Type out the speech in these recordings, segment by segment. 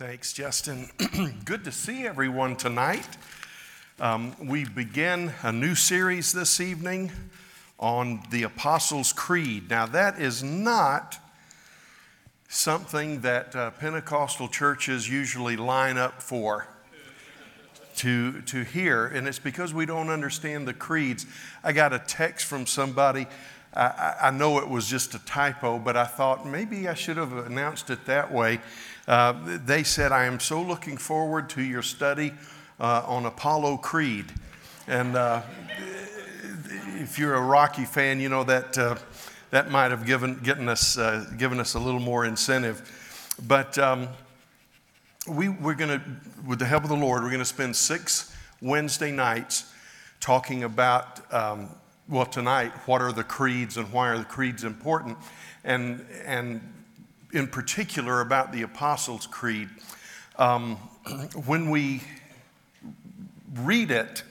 Thanks, Justin. Good to see everyone tonight. Um, we begin a new series this evening on the Apostles' Creed. Now, that is not something that uh, Pentecostal churches usually line up for to, to hear, and it's because we don't understand the creeds. I got a text from somebody. I, I know it was just a typo, but I thought maybe I should have announced it that way. Uh, they said, I am so looking forward to your study uh, on Apollo Creed. And uh, if you're a Rocky fan, you know that uh, that might have given, getting us, uh, given us a little more incentive. But um, we, we're going to, with the help of the Lord, we're going to spend six Wednesday nights talking about, um, well, tonight, what are the creeds and why are the creeds important? And, and in particular about the Apostles' Creed. Um, when we read it,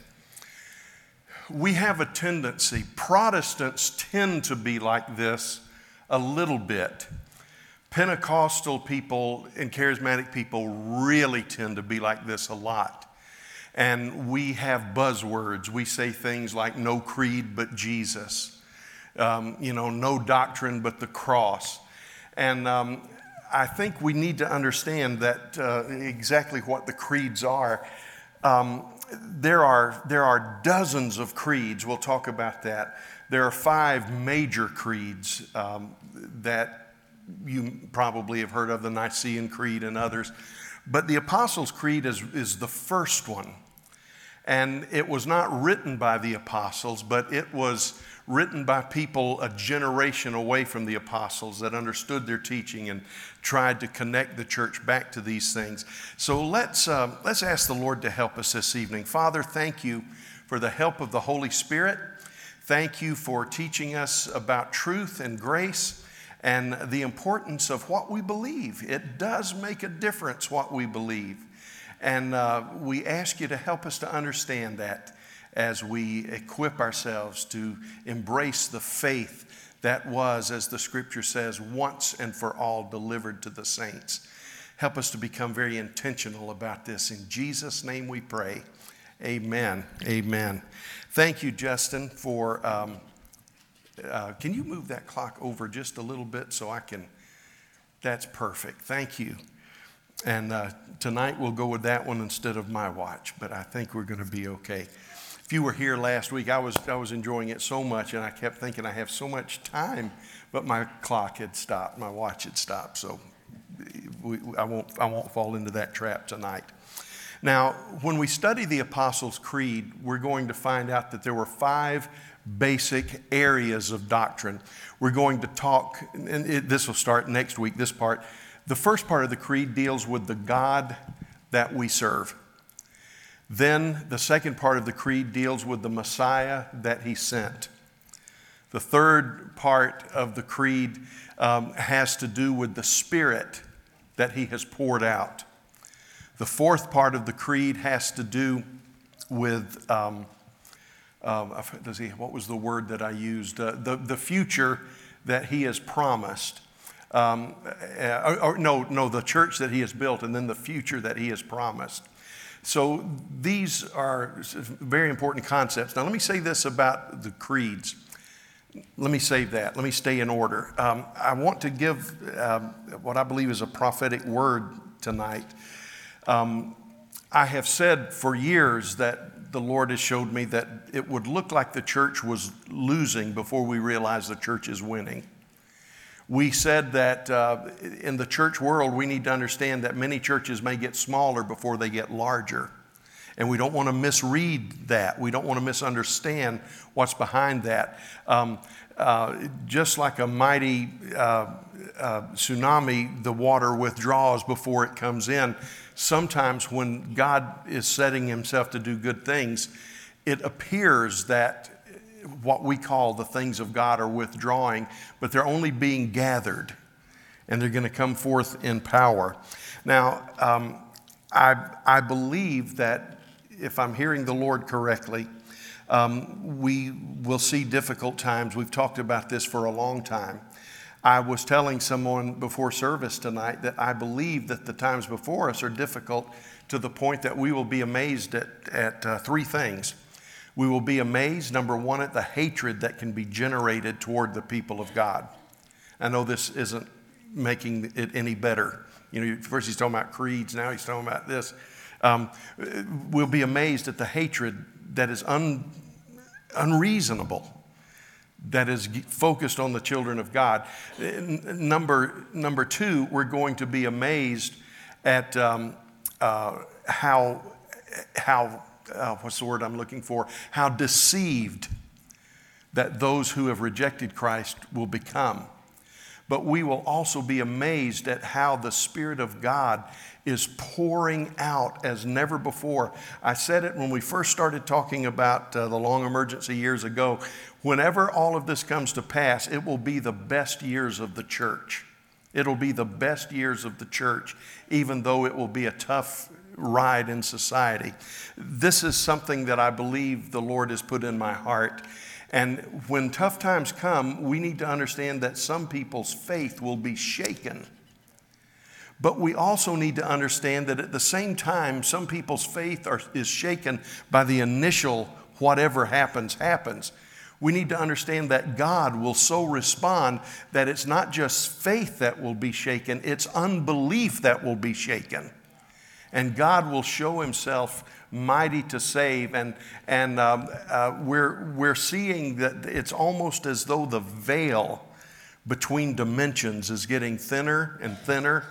we have a tendency, Protestants tend to be like this a little bit. Pentecostal people and charismatic people really tend to be like this a lot. And we have buzzwords. We say things like no creed but Jesus, um, you know, no doctrine but the cross. And um, I think we need to understand that uh, exactly what the creeds are. Um, there, are there are dozens of creeds. We'll talk about that. There are five major creeds um, that you probably have heard of the Nicene Creed and others. But the Apostles' Creed is, is the first one. And it was not written by the apostles, but it was written by people a generation away from the apostles that understood their teaching and tried to connect the church back to these things. So let's, uh, let's ask the Lord to help us this evening. Father, thank you for the help of the Holy Spirit. Thank you for teaching us about truth and grace and the importance of what we believe. It does make a difference what we believe. And uh, we ask you to help us to understand that as we equip ourselves to embrace the faith that was, as the scripture says, once and for all delivered to the saints. Help us to become very intentional about this. In Jesus' name we pray. Amen. Amen. Thank you, Justin, for. Um, uh, can you move that clock over just a little bit so I can? That's perfect. Thank you. And uh, tonight we'll go with that one instead of my watch, but I think we're going to be okay. If you were here last week, I was, I was enjoying it so much, and I kept thinking I have so much time, but my clock had stopped, my watch had stopped, so we, I, won't, I won't fall into that trap tonight. Now, when we study the Apostles' Creed, we're going to find out that there were five basic areas of doctrine. We're going to talk, and it, this will start next week, this part. The first part of the creed deals with the God that we serve. Then the second part of the creed deals with the Messiah that he sent. The third part of the creed um, has to do with the Spirit that he has poured out. The fourth part of the creed has to do with, um, um, does he, what was the word that I used? Uh, the, the future that he has promised. Um, uh, or, or, no, no, the church that he has built, and then the future that he has promised. So these are very important concepts. Now, let me say this about the creeds. Let me save that. Let me stay in order. Um, I want to give um, what I believe is a prophetic word tonight. Um, I have said for years that the Lord has showed me that it would look like the church was losing before we realize the church is winning. We said that uh, in the church world, we need to understand that many churches may get smaller before they get larger. And we don't want to misread that. We don't want to misunderstand what's behind that. Um, uh, just like a mighty uh, uh, tsunami, the water withdraws before it comes in. Sometimes, when God is setting himself to do good things, it appears that what we call the things of God are withdrawing, but they're only being gathered and they're going to come forth in power. Now, um, I, I believe that if I'm hearing the Lord correctly, um, we will see difficult times. We've talked about this for a long time. I was telling someone before service tonight that I believe that the times before us are difficult to the point that we will be amazed at, at uh, three things. We will be amazed, number one, at the hatred that can be generated toward the people of God. I know this isn't making it any better. You know, first he's talking about creeds, now he's talking about this. Um, we'll be amazed at the hatred that is un, unreasonable, that is focused on the children of God. Number, number two, we're going to be amazed at um, uh, how, how uh, what's the word I'm looking for? How deceived that those who have rejected Christ will become but we will also be amazed at how the Spirit of God is pouring out as never before. I said it when we first started talking about uh, the long emergency years ago. Whenever all of this comes to pass, it will be the best years of the church. It'll be the best years of the church, even though it will be a tough ride in society. This is something that I believe the Lord has put in my heart. And when tough times come, we need to understand that some people's faith will be shaken. But we also need to understand that at the same time, some people's faith are, is shaken by the initial whatever happens, happens. We need to understand that God will so respond that it's not just faith that will be shaken, it's unbelief that will be shaken. And God will show Himself mighty to save. And, and um, uh, we're, we're seeing that it's almost as though the veil between dimensions is getting thinner and thinner.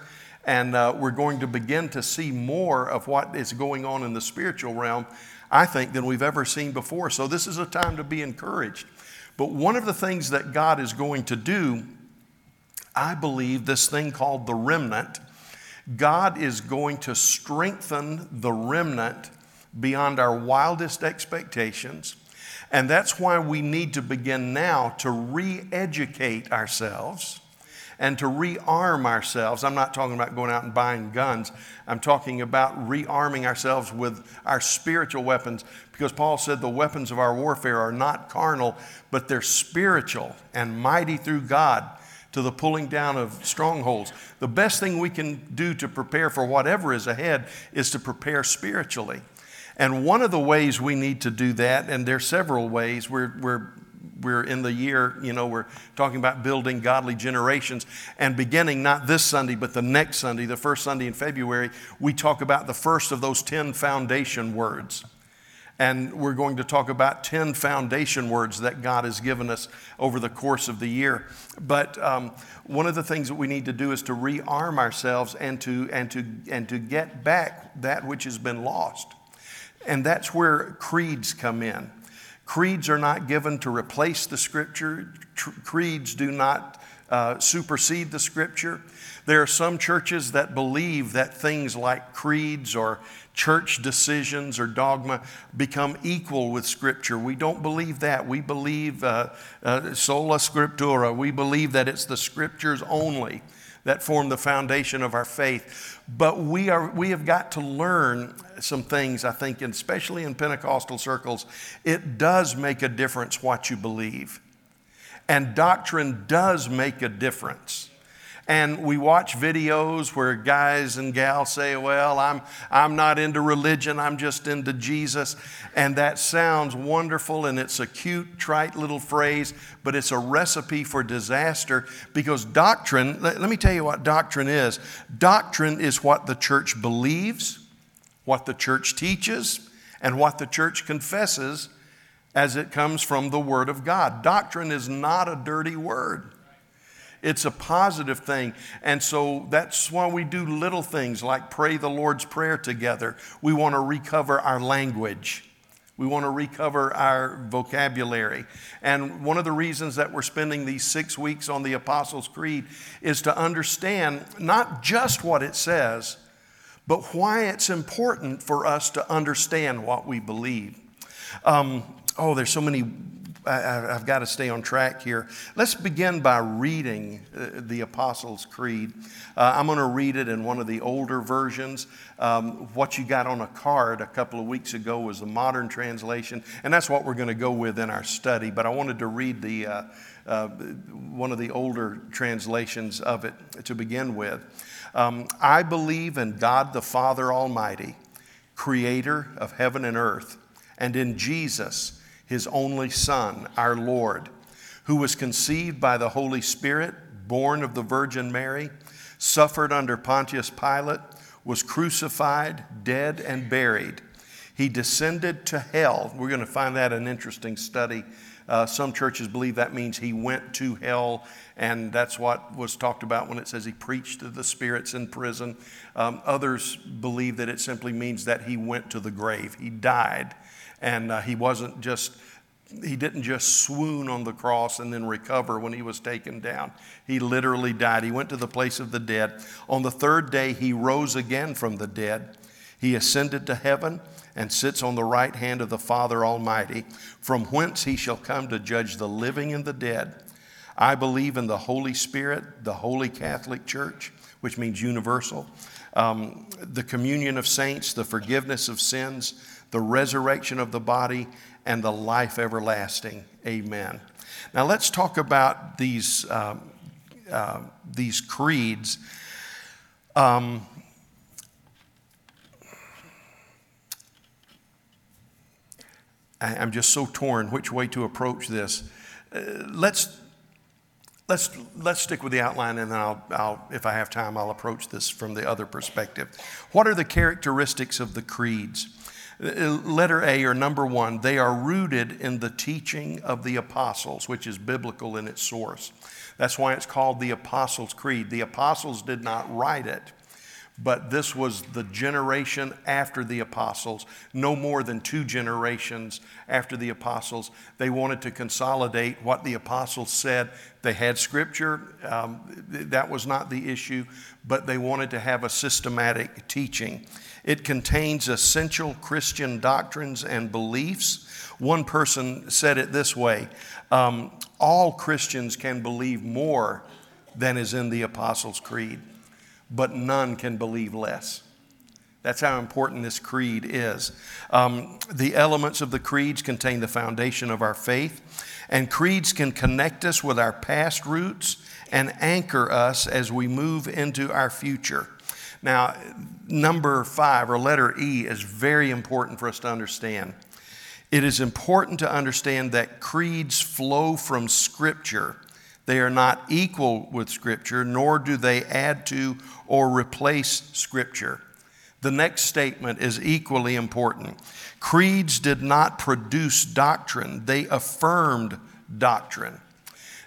And uh, we're going to begin to see more of what is going on in the spiritual realm, I think, than we've ever seen before. So this is a time to be encouraged. But one of the things that God is going to do, I believe, this thing called the remnant, God is going to strengthen the remnant beyond our wildest expectations. And that's why we need to begin now to re educate ourselves and to rearm ourselves. I'm not talking about going out and buying guns. I'm talking about rearming ourselves with our spiritual weapons because Paul said the weapons of our warfare are not carnal, but they're spiritual and mighty through God to the pulling down of strongholds. The best thing we can do to prepare for whatever is ahead is to prepare spiritually. And one of the ways we need to do that, and there are several ways, we're, we're, we're in the year, you know, we're talking about building godly generations. And beginning not this Sunday, but the next Sunday, the first Sunday in February, we talk about the first of those 10 foundation words. And we're going to talk about 10 foundation words that God has given us over the course of the year. But um, one of the things that we need to do is to rearm ourselves and to, and, to, and to get back that which has been lost. And that's where creeds come in. Creeds are not given to replace the scripture, creeds do not uh, supersede the scripture. There are some churches that believe that things like creeds or church decisions or dogma become equal with Scripture. We don't believe that. We believe uh, uh, sola scriptura. We believe that it's the Scriptures only that form the foundation of our faith. But we, are, we have got to learn some things, I think, especially in Pentecostal circles. It does make a difference what you believe. And doctrine does make a difference. And we watch videos where guys and gals say, Well, I'm, I'm not into religion, I'm just into Jesus. And that sounds wonderful and it's a cute, trite little phrase, but it's a recipe for disaster because doctrine, let, let me tell you what doctrine is. Doctrine is what the church believes, what the church teaches, and what the church confesses as it comes from the Word of God. Doctrine is not a dirty word. It's a positive thing. And so that's why we do little things like pray the Lord's Prayer together. We want to recover our language. We want to recover our vocabulary. And one of the reasons that we're spending these six weeks on the Apostles' Creed is to understand not just what it says, but why it's important for us to understand what we believe. Um, oh, there's so many I, have got to stay on track here. Let's begin by reading uh, the Apostles' Creed. Uh, I'm going to read it in one of the older versions. Um, what you got on a card a couple of weeks ago was the modern translation, and that's what we're going to go with in our study. But I wanted to read the, uh, uh, one of the older translations of it to begin with. Um, I believe in God the Father Almighty, creator of heaven and earth, and in Jesus his only Son, our Lord, who was conceived by the Holy Spirit, born of the Virgin Mary, suffered under Pontius Pilate, was crucified, dead, and buried. He descended to hell. We're going to find that an interesting study. Uh, some churches believe that means he went to hell, and that's what was talked about when it says he preached to the spirits in prison. Um, others believe that it simply means that he went to the grave. He died and uh, he wasn't just, he didn't just swoon on the cross and then recover when he was taken down. He literally died. He went to the place of the dead. On the third day, he rose again from the dead. He ascended to heaven and sits on the right hand of the Father Almighty, from whence he shall come to judge the living and the dead. I believe in the Holy Spirit, the Holy Catholic Church, which means universal, um, the communion of saints, the forgiveness of sins the resurrection of the body, and the life everlasting. Amen. Now let's talk about these, uh, uh, these creeds. Um, I, am just so torn which way to approach this. Uh, let's let's let's stick with the outline, and then I'll, I'll, if I have time, I'll approach this from the other perspective. What are the characteristics of the creeds? Letter A, or number one, they are rooted in the teaching of the apostles, which is biblical in its source. That's why it's called the Apostles' Creed. The apostles did not write it, but this was the generation after the apostles, no more than two generations after the apostles. They wanted to consolidate what the apostles said. They had scripture, um, that was not the issue, but they wanted to have a systematic teaching. It contains essential Christian doctrines and beliefs. One person said it this way um, All Christians can believe more than is in the Apostles' Creed, but none can believe less. That's how important this creed is. Um, the elements of the creeds contain the foundation of our faith, and creeds can connect us with our past roots and anchor us as we move into our future. Now, number five, or letter E, is very important for us to understand. It is important to understand that creeds flow from Scripture. They are not equal with Scripture, nor do they add to or replace Scripture. The next statement is equally important. Creeds did not produce doctrine, they affirmed doctrine.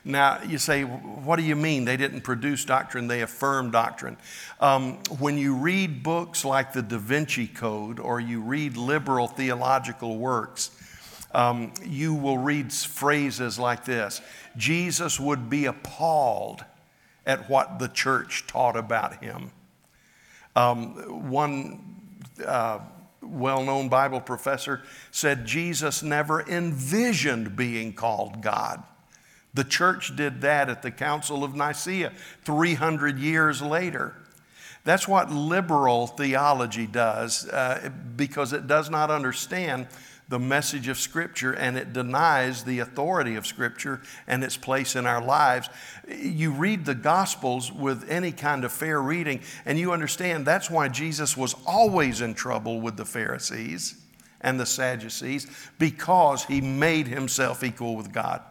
Now, you say, what do you mean they didn't produce doctrine, they affirm doctrine? Um, when you read books like the Da Vinci Code or you read liberal theological works, um, you will read phrases like this Jesus would be appalled at what the church taught about him. Um, one uh, well known Bible professor said Jesus never envisioned being called God. The church did that at the Council of Nicaea 300 years later. That's what liberal theology does uh, because it does not understand the message of Scripture and it denies the authority of Scripture and its place in our lives. You read the Gospels with any kind of fair reading, and you understand that's why Jesus was always in trouble with the Pharisees and the Sadducees because he made himself equal with God.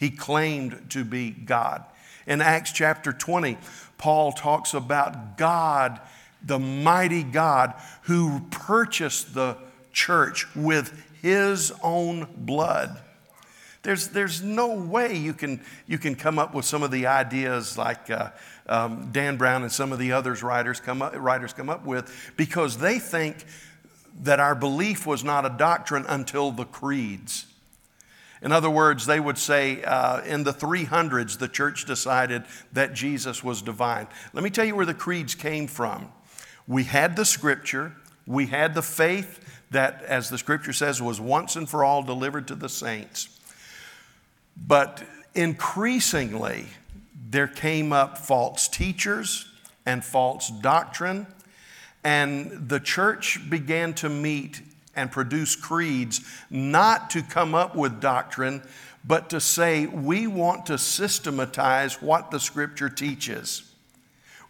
He claimed to be God. In Acts chapter 20, Paul talks about God, the mighty God who purchased the church with his own blood. There's, there's no way you can, you can come up with some of the ideas like uh, um, Dan Brown and some of the others writers come, up, writers come up with because they think that our belief was not a doctrine until the creeds. In other words, they would say uh, in the 300s, the church decided that Jesus was divine. Let me tell you where the creeds came from. We had the scripture, we had the faith that, as the scripture says, was once and for all delivered to the saints. But increasingly, there came up false teachers and false doctrine, and the church began to meet and produce creeds not to come up with doctrine, but to say, we want to systematize what the scripture teaches.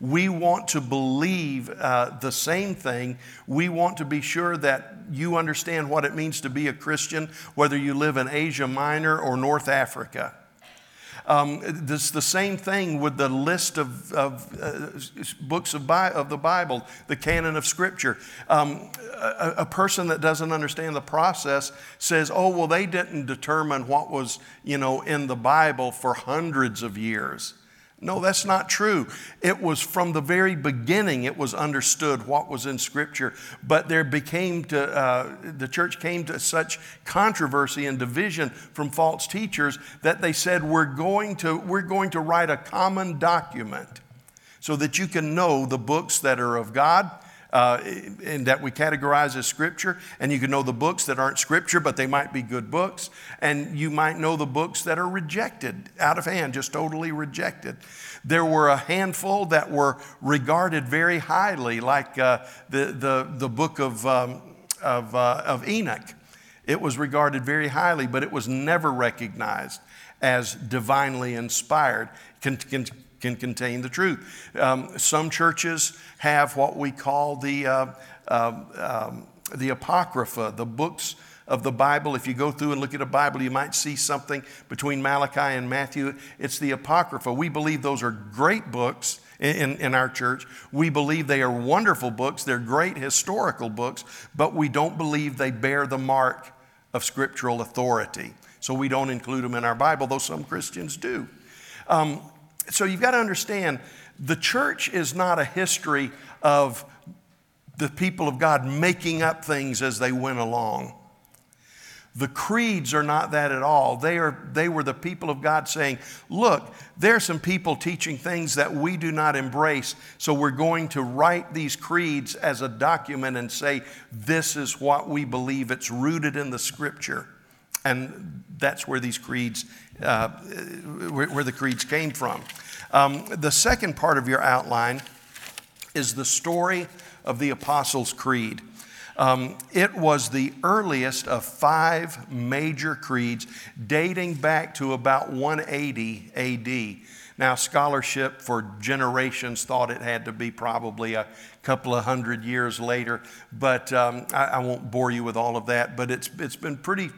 We want to believe uh, the same thing. We want to be sure that you understand what it means to be a Christian, whether you live in Asia Minor or North Africa. Um, this the same thing with the list of, of uh, books of, Bi- of, the Bible, the canon of Scripture. Um, a, a, person that doesn't understand the process says, "Oh, well, they didn't determine what was, you know, in the Bible for hundreds of years." No, that's not true. It was from the very beginning, it was understood what was in Scripture. But there became to, uh, the church came to such controversy and division from false teachers that they said, we're going to, we're going to write a common document so that you can know the books that are of God uh, and that we categorize as scripture. And you can know the books that aren't scripture, but they might be good books. And you might know the books that are rejected out of hand, just totally rejected. There were a handful that were regarded very highly, like uh, the, the, the book of, um, of, uh, of Enoch. It was regarded very highly, but it was never recognized as divinely inspired. Can contain the truth. Um, some churches have what we call the, uh, uh, um, the Apocrypha, the books of the Bible. If you go through and look at a Bible, you might see something between Malachi and Matthew. It's the Apocrypha. We believe those are great books. In, in, our church. We believe they are wonderful books, they're great historical books, but we don't believe they bear the mark of scriptural authority. So we don't include them in our Bible, though some Christians do. Um, so you've got to understand the church is not a history of the people of God making up things as they went along. The creeds are not that at all. They, are, they were the people of God saying, Look, there are some people teaching things that we do not embrace, so we're going to write these creeds as a document and say, This is what we believe. It's rooted in the scripture. And that's where these creeds, uh, where, where, the creeds came from. Um, the second part of your outline is the story of the Apostles' Creed. Um, it was the earliest of five major creeds dating back to about 180 AD. Now, scholarship for generations thought it had to be probably a couple of hundred years later, but um, I, I, won't bore you with all of that. But it's, it's been pretty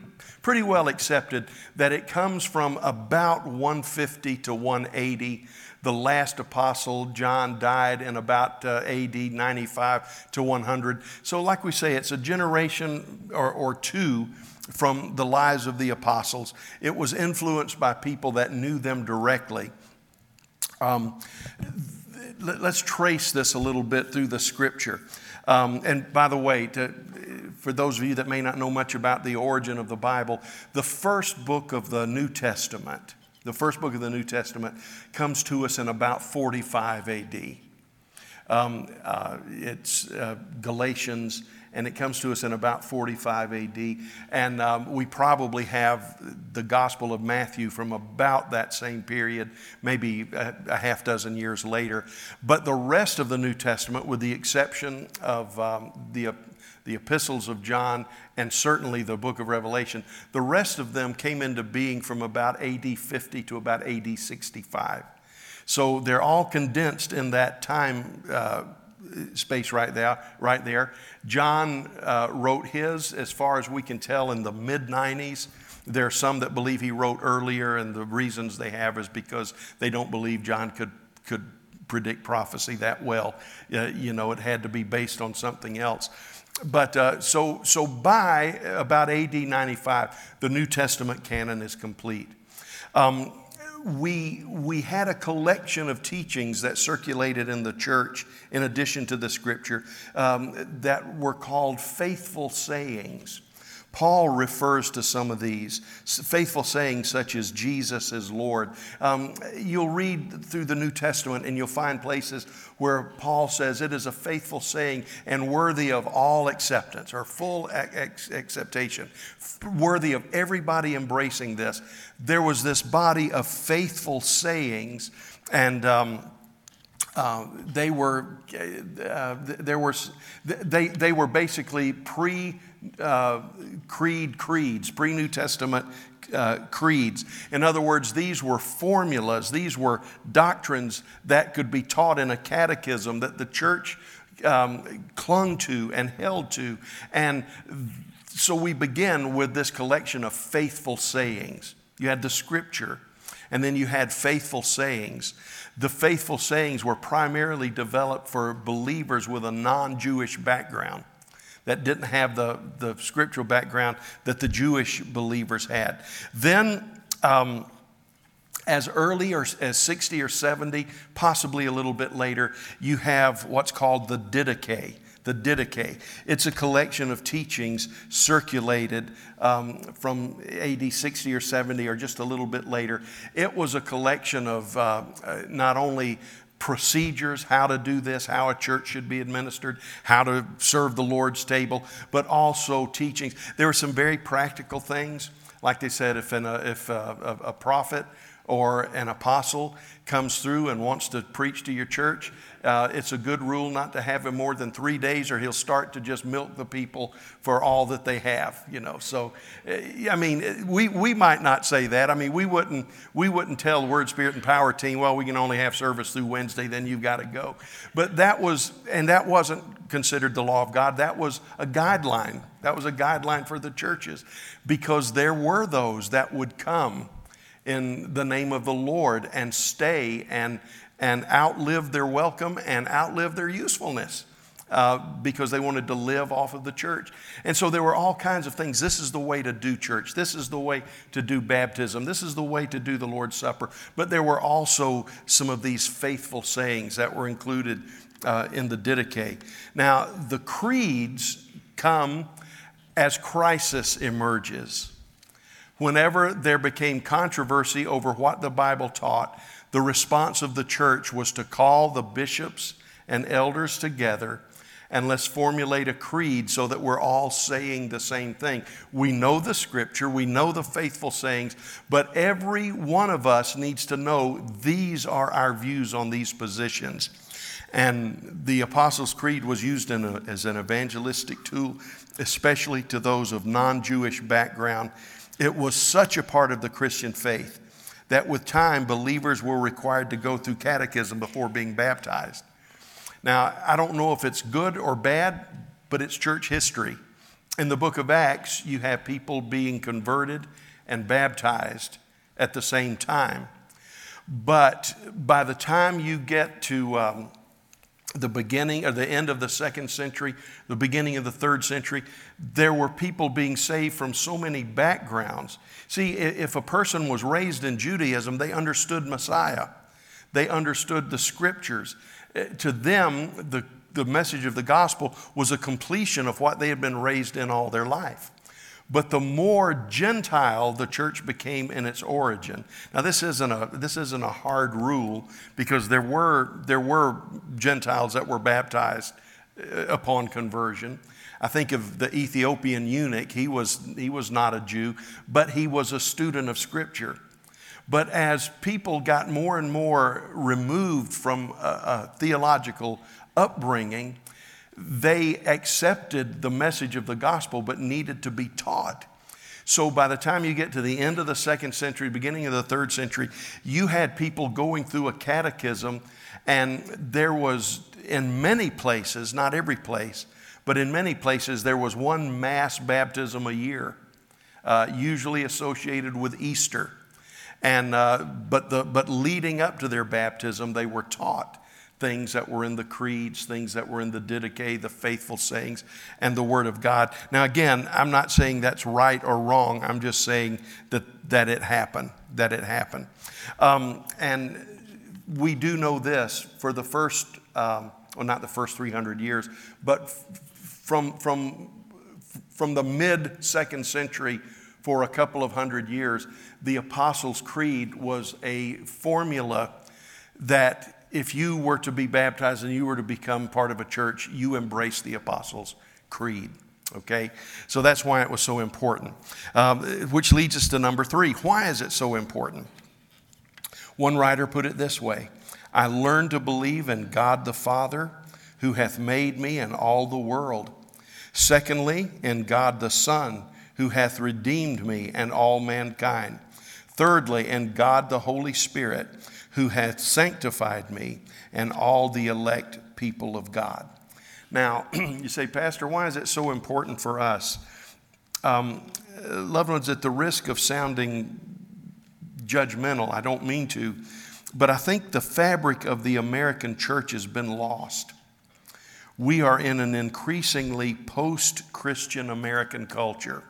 pretty well accepted that it comes from about 150 to 180. The last apostle, John, died in about uh, AD 95 to 100. So, like we say, it's a generation or, or two from the lives of the apostles. It was influenced by people that knew them directly. Um, let's trace this a little bit through the scripture. Um, and by the way, to, for those of you that may not know much about the origin of the Bible, the first book of the New Testament, the first book of the New Testament comes to us in about 45 AD. Um, uh, it's uh, Galatians, and it comes to us in about 45 AD. And um, we probably have the Gospel of Matthew from about that same period, maybe a, a, half dozen years later. But the rest of the New Testament, with the exception of um, the the epistles of John, and certainly the book of Revelation. The rest of them came into being from about AD 50 to about AD 65. So they're all condensed in that time uh, space right there. Right there. John uh, wrote his, as far as we can tell, in the mid 90s. There are some that believe he wrote earlier, and the reasons they have is because they don't believe John could, could predict prophecy that well. Uh, you know, it had to be based on something else. But uh, so, so by about AD 95, the New Testament canon is complete. Um, we, we had a collection of teachings that circulated in the church, in addition to the scripture, um, that were called faithful sayings. Paul refers to some of these faithful sayings, such as Jesus is Lord. Um, you'll read through the New Testament and you'll find places where Paul says it is a faithful saying and worthy of all acceptance or full acceptation, worthy of everybody embracing this. There was this body of faithful sayings, and um, uh, they were uh, there they, they were basically pre uh, creed creeds, pre New Testament uh, creeds. In other words, these were formulas, these were doctrines that could be taught in a catechism that the church um, clung to and held to. And so we begin with this collection of faithful sayings. You had the scripture, and then you had faithful sayings. The faithful sayings were primarily developed for believers with a non Jewish background that didn't have the, the scriptural background that the Jewish believers had. Then, um, as early as 60 or 70, possibly a little bit later, you have what's called the Didache. The Didache. It's a collection of teachings circulated um, from AD 60 or 70 or just a little bit later. It was a collection of uh, uh not only procedures, how to do this, how a church should be administered, how to serve the Lord's table, but also teachings. There were some very practical things. Like they said, if, uh, if a, a, a prophet or an apostle comes through and wants to preach to your church, uh, it's a good rule not to have him more than three days, or he'll start to just milk the people for all that they have. You know, so uh, I mean, we, we might not say that. I mean, we wouldn't we wouldn't tell the Word, Spirit, and Power team, well, we can only have service through Wednesday, then you've got to go. But that was, and that wasn't considered the law of God. That was a guideline. That was a guideline for the churches, because there were those that would come in the name of the Lord and stay and and outlive their welcome and outlive their usefulness. Uh, because they wanted to live off of the church. And so there were all kinds of things. This is the way to do church. This is the way to do baptism. This is the way to do the Lord's Supper. But there were also some of these faithful sayings that were included uh, in the Didache. Now, the creeds come as crisis emerges. Whenever there became controversy over what the Bible taught, the response of the church was to call the bishops and elders together and let's formulate a creed so that we're all saying the same thing. We know the scripture, we know the faithful sayings, but every one of us needs to know these are our views on these positions. And the Apostles' Creed was used a, as an evangelistic tool, especially to those of non Jewish background. It was such a part of the Christian faith that with time, believers were required to go through catechism before being baptized. Now, I don't know if it's good or bad, but it's church history. In the book of Acts, you have people being converted and baptized at the same time. But by the time you get to um, the beginning or the end of the second century, the beginning of the third century, there were people being saved from so many backgrounds. See, if a person was raised in Judaism, they understood Messiah, they understood the scriptures. Eh, to them, the, the message of the gospel was a completion of what they had been raised in all their life. But the more Gentile the church became in its origin. Now, this isn't a, this isn't a hard rule because there were, there were Gentiles that were baptized uh, upon conversion. I think of the Ethiopian eunuch. He was, he was not a Jew, but he was a student of Scripture. But as people got more and more removed from a, a theological upbringing, they accepted the message of the gospel but needed to be taught. So by the time you get to the end of the second century, beginning of the third century, you had people going through a catechism, and there was, in many places, not every place, but in many places, there was one mass baptism a year, uh, usually associated with Easter. And, uh, but, the, but leading up to their baptism, they were taught things that were in the creeds, things that were in the Didache, the faithful sayings, and the Word of God. Now, again, I'm not saying that's right or wrong. I'm just saying that, that it happened, that it happened. Um, and we do know this for the first, um, well, not the first 300 years, but from, from from the mid second century for a couple of hundred years, the Apostles' Creed was a formula that if you were to be baptized and you were to become part of a church, you embrace the Apostles' Creed. Okay? So that's why it was so important. Um, which leads us to number three. Why is it so important? One writer put it this way I learned to believe in God the Father, who hath made me and all the world. Secondly, in God the Son, who hath redeemed me and all mankind. Thirdly, in God the Holy Spirit, who hath sanctified me and all the elect people of God. Now, you say, Pastor, why is it so important for us? Um, loved ones, at the risk of sounding judgmental, I don't mean to, but I think the fabric of the American church has been lost. We are in an increasingly post Christian American culture.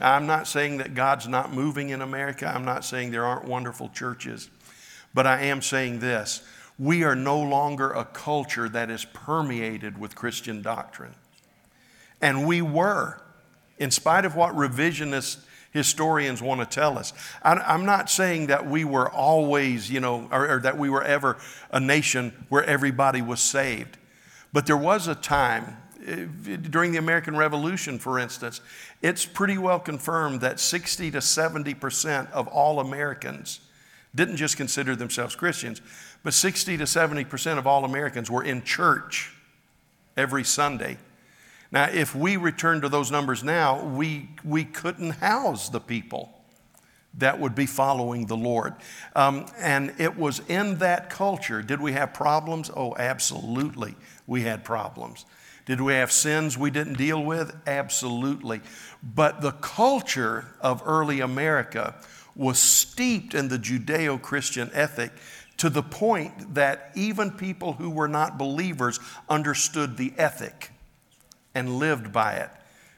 Now, I'm not saying that God's not moving in America, I'm not saying there aren't wonderful churches, but I am saying this we are no longer a culture that is permeated with Christian doctrine. And we were, in spite of what revisionist historians want to tell us. I, am not saying that we were always, you know, or, or that we were ever a nation where everybody was saved. But there was a time, eh, during the American Revolution, for instance, it's pretty well confirmed that 60 to 70% of all Americans didn't just consider themselves Christians, but 60 to 70% of all Americans were in church every Sunday. Now, if we return to those numbers now, we, we couldn't house the people that would be following the Lord. Um, and it was in that culture. Did we have problems? Oh, absolutely, we had problems. Did we have sins we didn't deal with? Absolutely. But the culture of early America was steeped in the Judeo Christian ethic to the point that even people who were not believers understood the ethic and lived by it.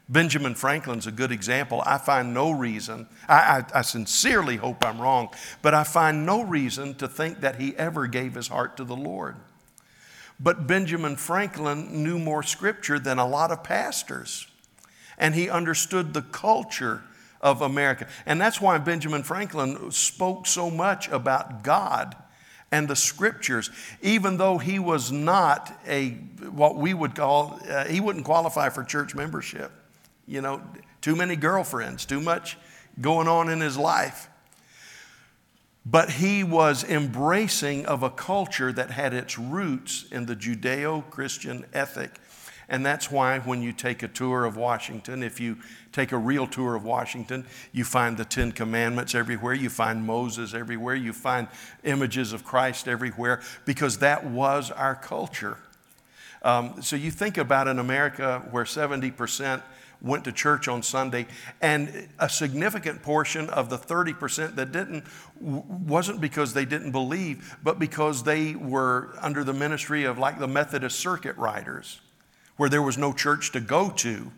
Benjamin Franklin's a good example. I find no reason, I, I, I, sincerely hope I'm wrong, but I find no reason to think that he ever gave his heart to the Lord. But Benjamin Franklin knew more scripture than a lot of pastors, and he understood the culture of America. And that's why Benjamin Franklin spoke so much about God and the scriptures, even though he was not a, what we would call, uh, he wouldn't qualify for church membership. You know, too many girlfriends, too much going on in his life. But he was embracing of a culture that had its roots in the Judeo Christian ethic and that's why when you take a tour of Washington, if you take a real tour of Washington, you find the Ten Commandments everywhere, you find Moses everywhere, you find images of Christ everywhere, because that was our culture. Um, so you think about in America where 70% went to church on Sunday, and a significant portion of the 30% that didn't wasn't because they didn't believe, but because they were under the ministry of like the Methodist circuit riders where there was no church to go to.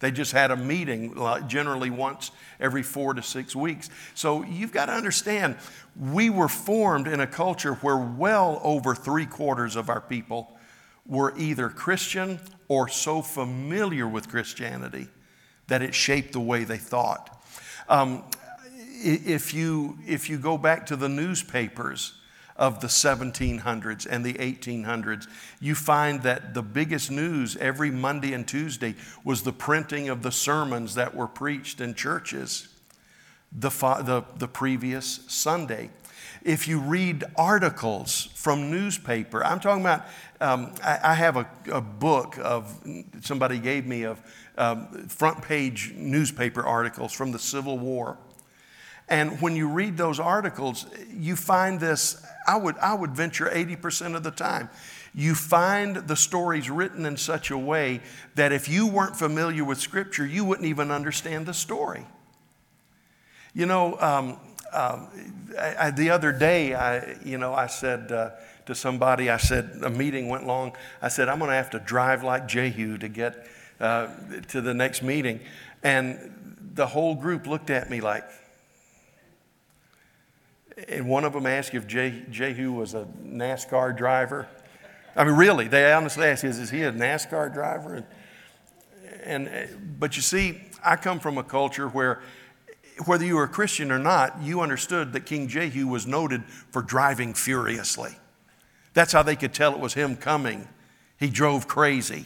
They just had a meeting generally once every four to six weeks. So you've got to understand, we were formed in a culture where well over three quarters of our people were either Christian or so familiar with Christianity that it shaped the way they thought. Um, if, you, if you go back to the newspapers, of the 1700s and the 1800s, you find that the biggest news every Monday and Tuesday was the printing of the sermons that were preached in churches the, the, the previous Sunday. If you read articles from newspaper, I'm talking about, um, I, I, have a, a, book of, somebody gave me of um, front page newspaper articles from the Civil War. And when you read those articles, you find this I would, I would venture 80% of the time. You find the stories written in such a way that if you weren't familiar with Scripture, you wouldn't even understand the story. You know, um, uh, I, I, the other day, I, you know, I said uh, to somebody, I said, a meeting went long. I said, I'm going to have to drive like Jehu to get uh, to the next meeting. And the whole group looked at me like, and one of them asked if Jehu was a NASCAR driver. I mean, really, they honestly asked, is, is he a NASCAR driver? And, and, but you see, I come from a culture where whether you were a Christian or not, you understood that King Jehu was noted for driving furiously. That's how they could tell it was him coming. He drove crazy.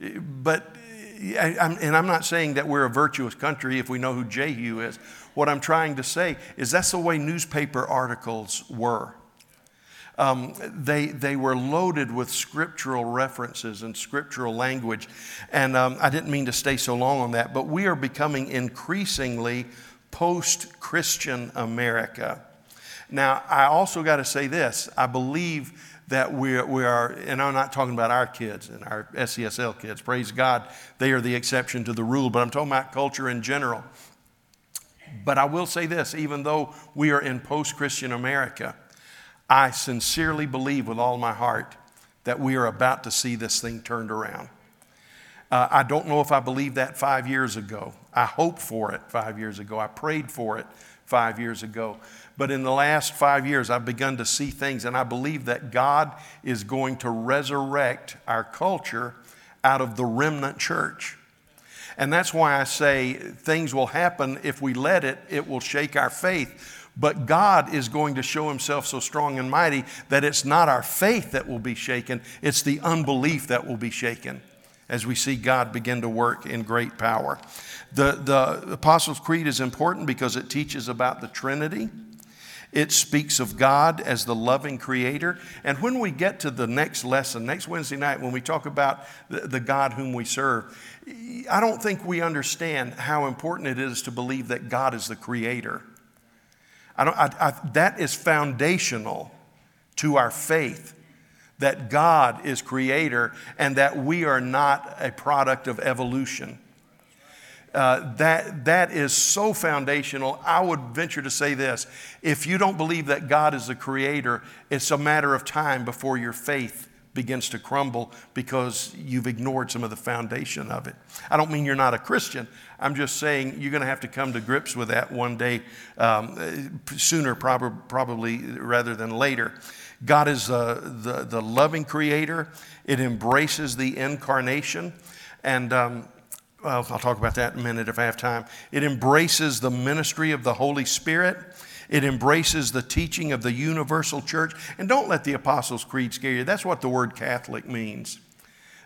But, and I'm not saying that we're a virtuous country if we know who Jehu is. What I'm trying to say is that's the way newspaper articles were. Um, they, they were loaded with scriptural references and scriptural language. And um, I didn't mean to stay so long on that, but we are becoming increasingly post Christian America. Now, I also got to say this I believe that we, we are, and I'm not talking about our kids and our SCSL kids, praise God, they are the exception to the rule, but I'm talking about culture in general. But I will say this even though we are in post Christian America, I sincerely believe with all my heart that we are about to see this thing turned around. Uh, I don't know if I believed that five years ago. I hoped for it five years ago. I prayed for it five years ago. But in the last five years, I've begun to see things, and I believe that God is going to resurrect our culture out of the remnant church. And that's why I say things will happen if we let it, it will shake our faith. But God is going to show himself so strong and mighty that it's not our faith that will be shaken, it's the unbelief that will be shaken as we see God begin to work in great power. The, the Apostles' Creed is important because it teaches about the Trinity. It speaks of God as the loving creator. And when we get to the next lesson, next Wednesday night, when we talk about the, God whom we serve, I don't think we understand how important it is to believe that God is the creator. I don't, I, I, that is foundational to our faith that God is creator and that we are not a product of evolution. Uh, that, that is so foundational. I would venture to say this if you don't believe that God is the creator, it's a matter of time before your faith begins to crumble because you've ignored some of the foundation of it. I don't mean you're not a Christian. I'm just saying you're going to have to come to grips with that one day, um, sooner prob- probably rather than later. God is the, the loving creator, it embraces the incarnation. And um, well, I'll talk about that in a minute if I have time. It embraces the ministry of the Holy Spirit. It embraces the teaching of the universal church. And don't let the Apostles' Creed scare you. That's what the word Catholic means.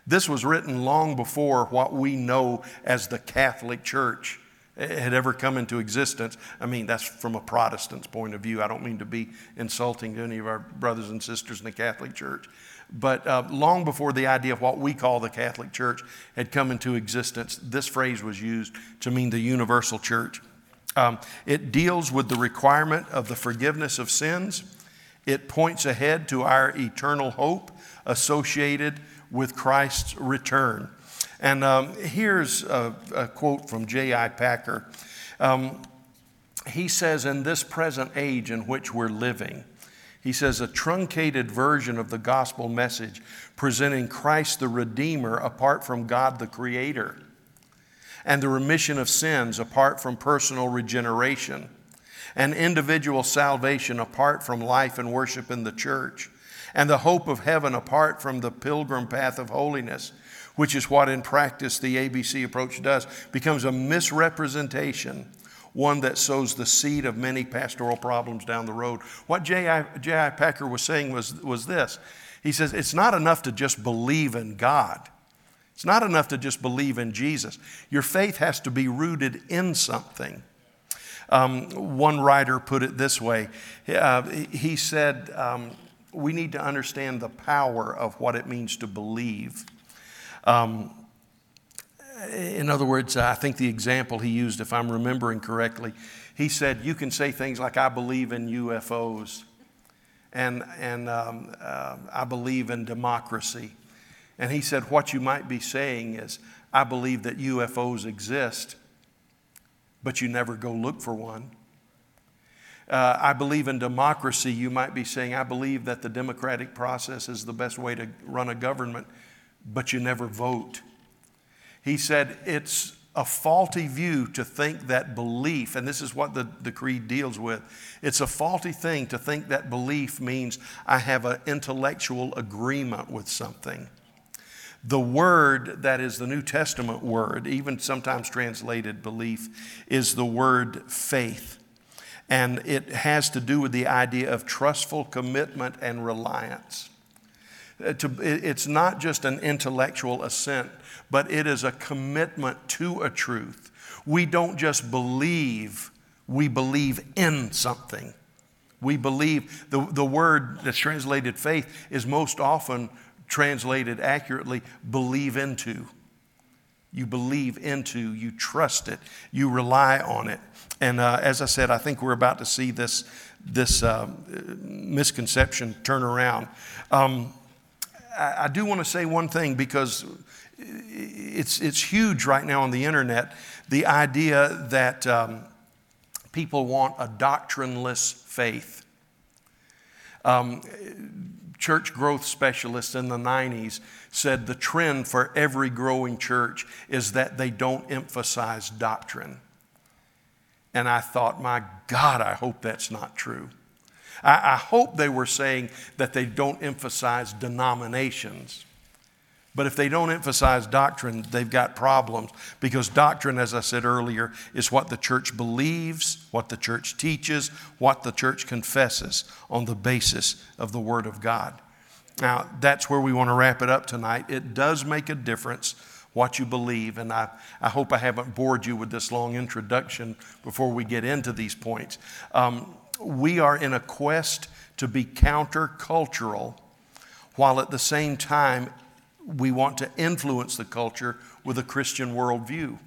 This was written long before what we know as the Catholic Church had ever come into existence. I mean, that's from a Protestant's point of view. I don't mean to be insulting to any of our brothers and sisters in the Catholic Church. But uh, long before the idea of what we call the Catholic Church had come into existence, this phrase was used to mean the universal church. Um, it deals with the requirement of the forgiveness of sins. It points ahead to our eternal hope associated with Christ's return. And um, here's a, a, quote from J.I. Packer. Um, he says, In this present age in which we're living, he says, a truncated version of the gospel message presenting Christ the Redeemer apart from God the Creator and the remission of sins apart from personal regeneration, and individual salvation apart from life and worship in the church, and the hope of heaven apart from the pilgrim path of holiness, which is what in practice the ABC approach does, becomes a misrepresentation, one that sows the seed of many pastoral problems down the road. What J.I. Packer was saying was, was this He says, It's not enough to just believe in God. It's not enough to just believe in Jesus. Your faith has to be rooted in something. Um, one writer put it this way uh, he said, um, We need to understand the power of what it means to believe. Um, in other words, I think the example he used, if I'm remembering correctly, he said, You can say things like, I believe in UFOs, and, and um, uh, I believe in democracy. And he said, What you might be saying is, I believe that UFOs exist, but you never go look for one. Uh, I believe in democracy. You might be saying, I believe that the democratic process is the best way to run a government, but you never vote. He said, It's a faulty view to think that belief, and this is what the, the creed deals with, it's a faulty thing to think that belief means I have an intellectual agreement with something. The word that is the New Testament word, even sometimes translated belief, is the word faith. And it has to do with the idea of trustful commitment and reliance. Uh, it's not just an intellectual assent, but it is a commitment to a truth. We don't just believe, we believe in something. We believe the, the word that's translated faith is most often translated accurately believe into. You believe into, you trust it, you rely on it. And uh, as I said, I think we're about to see this, this uh, misconception turn around. Um, I, do want to say one thing because it's, it's huge right now on the internet the idea that um, people want a doctrineless faith. Um, church growth specialists in the 90s said the trend for every growing church is that they don't emphasize doctrine. And I thought, my God, I hope that's not true. I, I hope they were saying that they don't emphasize denominations. But if they don't emphasize doctrine, they've got problems because doctrine, as I said earlier, is what the church believes, what the church teaches, what the church confesses on the basis of the Word of God. Now, that's where we want to wrap it up tonight. It does make a difference what you believe, and I, I hope I haven't bored you with this long introduction before we get into these points. Um, we are in a quest to be countercultural while at the same time we want to influence the culture with a Christian worldview.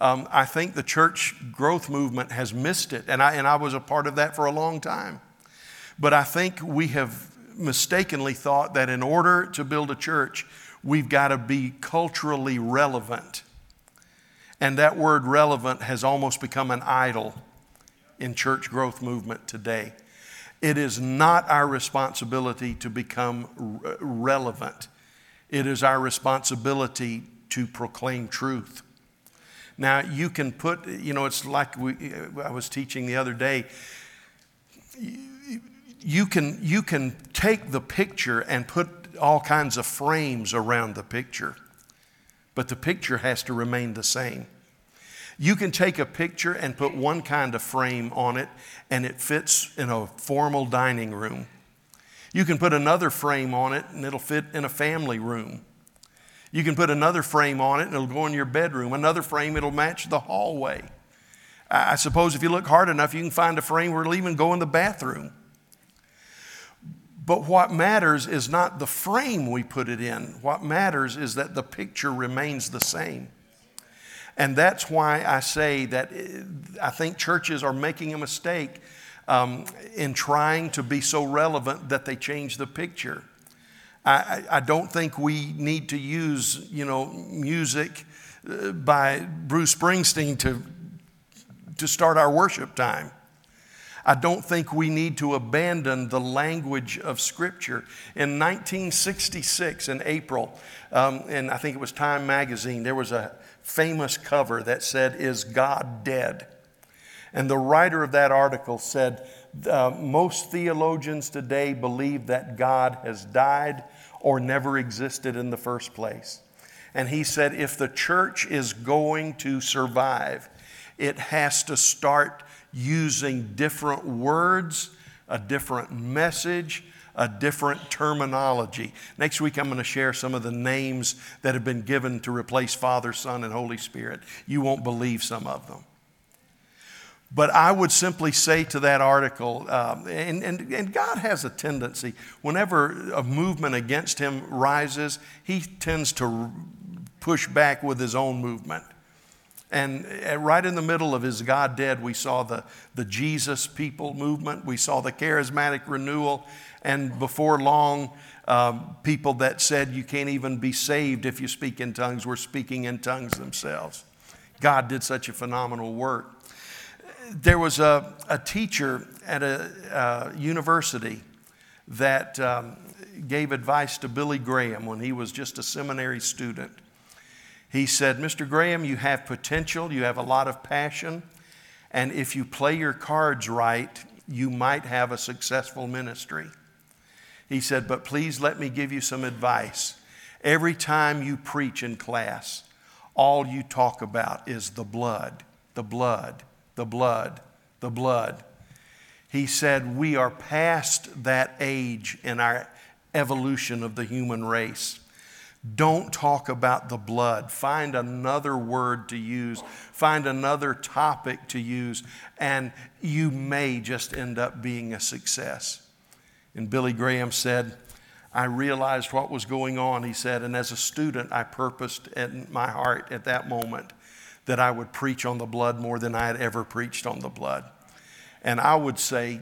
Um, I think the church growth movement has missed it, and I, and I was a part of that for a long time. But I think we have mistakenly thought that in order to build a church, we've got to be culturally relevant. And that word relevant has almost become an idol in church growth movement today. It is not our responsibility to become relevant. It is our responsibility to proclaim truth. Now, you can put, you know, it's like we, I was teaching the other day. You can, you can take the picture and put all kinds of frames around the picture, but the picture has to remain the same. You can take a picture and put one kind of frame on it, and it fits in a formal dining room. You can put another frame on it, and it'll fit in a family room. You can put another frame on it, and it'll go in your bedroom. Another frame, it'll match the hallway. I suppose if you look hard enough, you can find a frame where it'll even go in the bathroom. But what matters is not the frame we put it in. What matters is that the picture remains the same. And that's why I say that eh, I think churches are making a mistake um, in trying to be so relevant that they change the picture. I, I don't think we need to use, you know, music uh, by Bruce Springsteen to, to start our worship time. I don't think we need to abandon the language of Scripture. In 1966, in April, um, and I think it was Time Magazine, there was a famous cover that said, Is God dead? And the writer of that article said, uh, Most theologians today believe that God has died or never existed in the first place. And he said, If the church is going to survive, it has to start using different words, a different message, a different terminology. Next week, I'm going to share some of the names that have been given to replace Father, Son, and Holy Spirit. You won't believe some of them. But I would simply say to that article, um, and, and, and God has a tendency, whenever a movement against him rises, he tends to push back with his own movement. And uh, right in the middle of his God dead, we saw the, the Jesus people movement, we saw the charismatic renewal, and before long, um, people that said you can't even be saved if you speak in tongues were speaking in tongues themselves. God did such a phenomenal work. There was a, a teacher at a, a university that um, gave advice to Billy Graham when he was just a seminary student. He said, Mr. Graham, you have potential, you have a lot of passion, and if you play your cards right, you might have a successful ministry. He said, But please let me give you some advice. Every time you preach in class, all you talk about is the blood, the blood, the blood, the blood. He said, We are past that age in our evolution of the human race. Don't talk about the blood. Find another word to use, find another topic to use, and you may just end up being a success. And Billy Graham said, I realized what was going on, he said, and as a student, I purposed in my heart at that moment that I would preach on the blood more than I had ever preached on the blood. And I would say,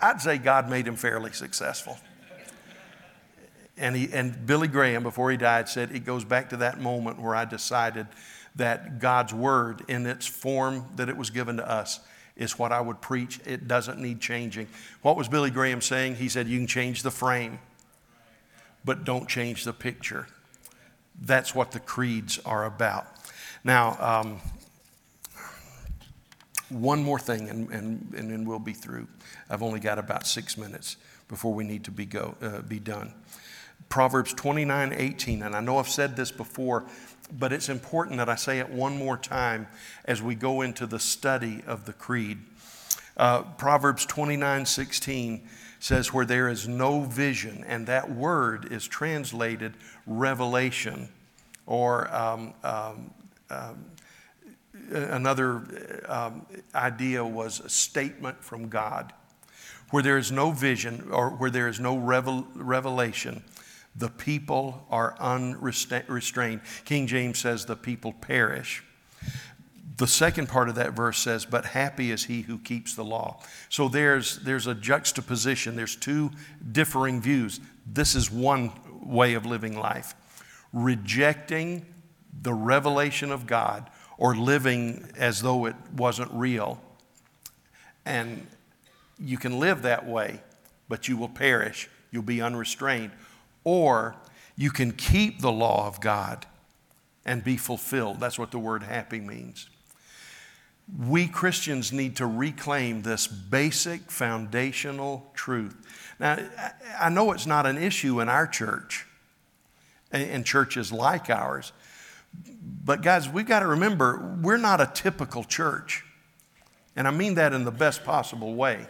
I'd say God made him fairly successful. And, he, and Billy Graham, before he died, said it goes back to that moment where I decided that God's word, in its form that it was given to us, is what I would preach. It doesn't need changing. What was Billy Graham saying? He said, You can change the frame, but don't change the picture. That's what the creeds are about. Now, um, one more thing, and, and, and then we'll be through. I've only got about six minutes before we need to be, go, uh, be done. Proverbs 29 18, and I know I've said this before, but it's important that I say it one more time as we go into the study of the creed. Uh, Proverbs 29 16 says, Where there is no vision, and that word is translated revelation, or um, um, um, another um, idea was a statement from God. Where there is no vision, or where there is no revel- revelation, the people are unrestrained. King James says the people perish. The second part of that verse says, But happy is he who keeps the law. So there's, there's a juxtaposition, there's two differing views. This is one way of living life rejecting the revelation of God or living as though it wasn't real. And you can live that way, but you will perish. You'll be unrestrained. Or you can keep the law of God and be fulfilled. That's what the word happy means. We Christians need to reclaim this basic foundational truth. Now, I know it's not an issue in our church and churches like ours, but guys, we've got to remember we're not a typical church. And I mean that in the best possible way.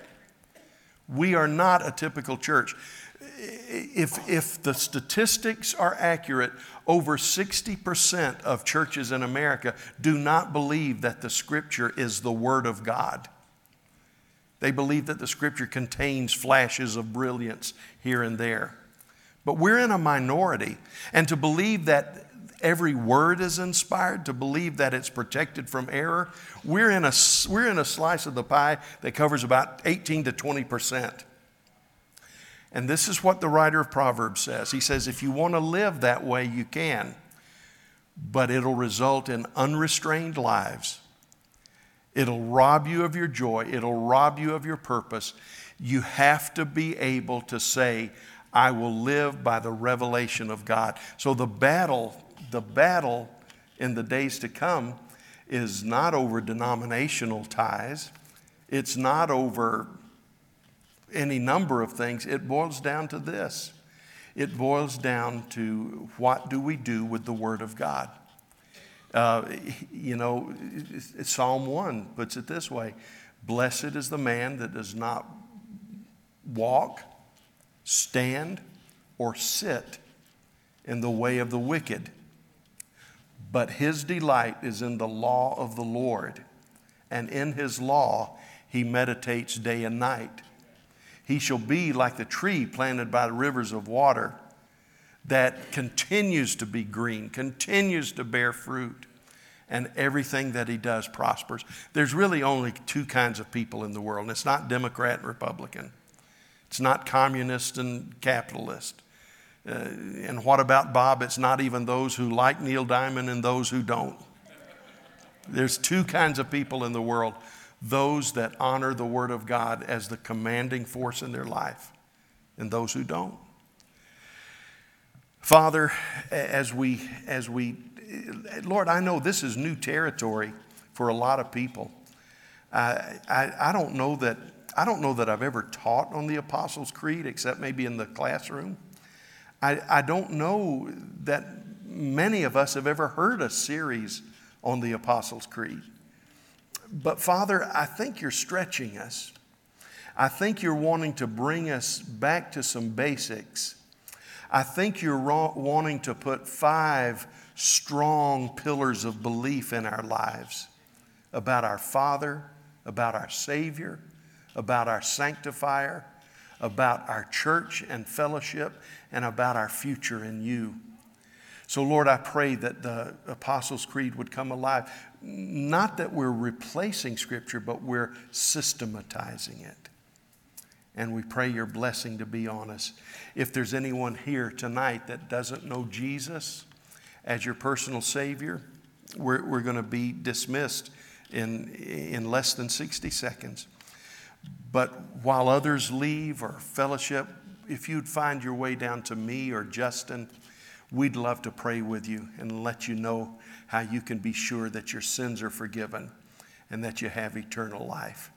We are not a typical church if, if the statistics are accurate, over 60% of churches in America do not believe that the Scripture is the Word of God. They believe that the Scripture contains flashes of brilliance here and there. But we're in a minority. And to believe that every word is inspired, to believe that it's protected from error, we're in a, we're in a slice of the pie that covers about 18 to 20 percent. And this is what the writer of Proverbs says. He says, if you want to live that way, you can, but it'll result in unrestrained lives. It'll rob you of your joy, it'll rob you of your purpose. You have to be able to say, I will live by the revelation of God. So the battle, the battle in the days to come is not over denominational ties. It's not over any number of things. It boils down to this it boils down to what do we do with the Word of God? Uh, you know, Psalm 1 puts it this way Blessed is the man that does not walk, stand, or sit in the way of the wicked, but his delight is in the law of the Lord, and in his law he meditates day and night. He shall be like the tree planted by the rivers of water that continues to be green, continues to bear fruit, and everything that he does prospers. There's really only two kinds of people in the world, and it's not Democrat and Republican, it's not communist and capitalist. Uh, and what about Bob? It's not even those who like Neil Diamond and those who don't. There's two kinds of people in the world those that honor the Word of God as the commanding force in their life and those who don't. Father, as we, as we, Lord, I know this is new territory for a lot of people. I, I, I don't know that, I don't know that I've ever taught on the Apostles' Creed except maybe in the classroom. I, I don't know that many of us have ever heard a series on the Apostles' Creed. But Father, I think you're stretching us. I think you're wanting to bring us back to some basics. I think you're wanting to put five strong pillars of belief in our lives about our Father, about our Savior, about our Sanctifier, about our church and fellowship, and about our future in you. So, Lord, I pray that the Apostles' Creed would come alive. Not that we're replacing Scripture, but we're systematizing it. And we pray your blessing to be on us. If there's anyone here tonight that doesn't know Jesus as your personal Savior, we're, we're going to be dismissed in, in less than 60 seconds. But while others leave or fellowship, if you'd find your way down to me or Justin, we'd love to pray with you and let you know how you can be sure that your sins are forgiven and that you have eternal life.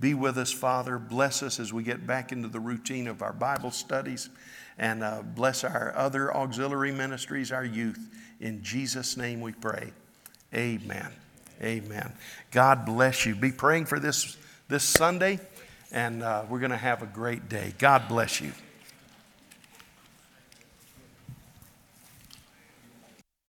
Be with us, Father. Bless us as we get back into the routine of our Bible studies and uh, bless our other auxiliary ministries, our youth. In Jesus' name we pray. Amen. Amen. God bless you. Be praying for this this Sunday, and uh, we're going to have a great day. God bless you.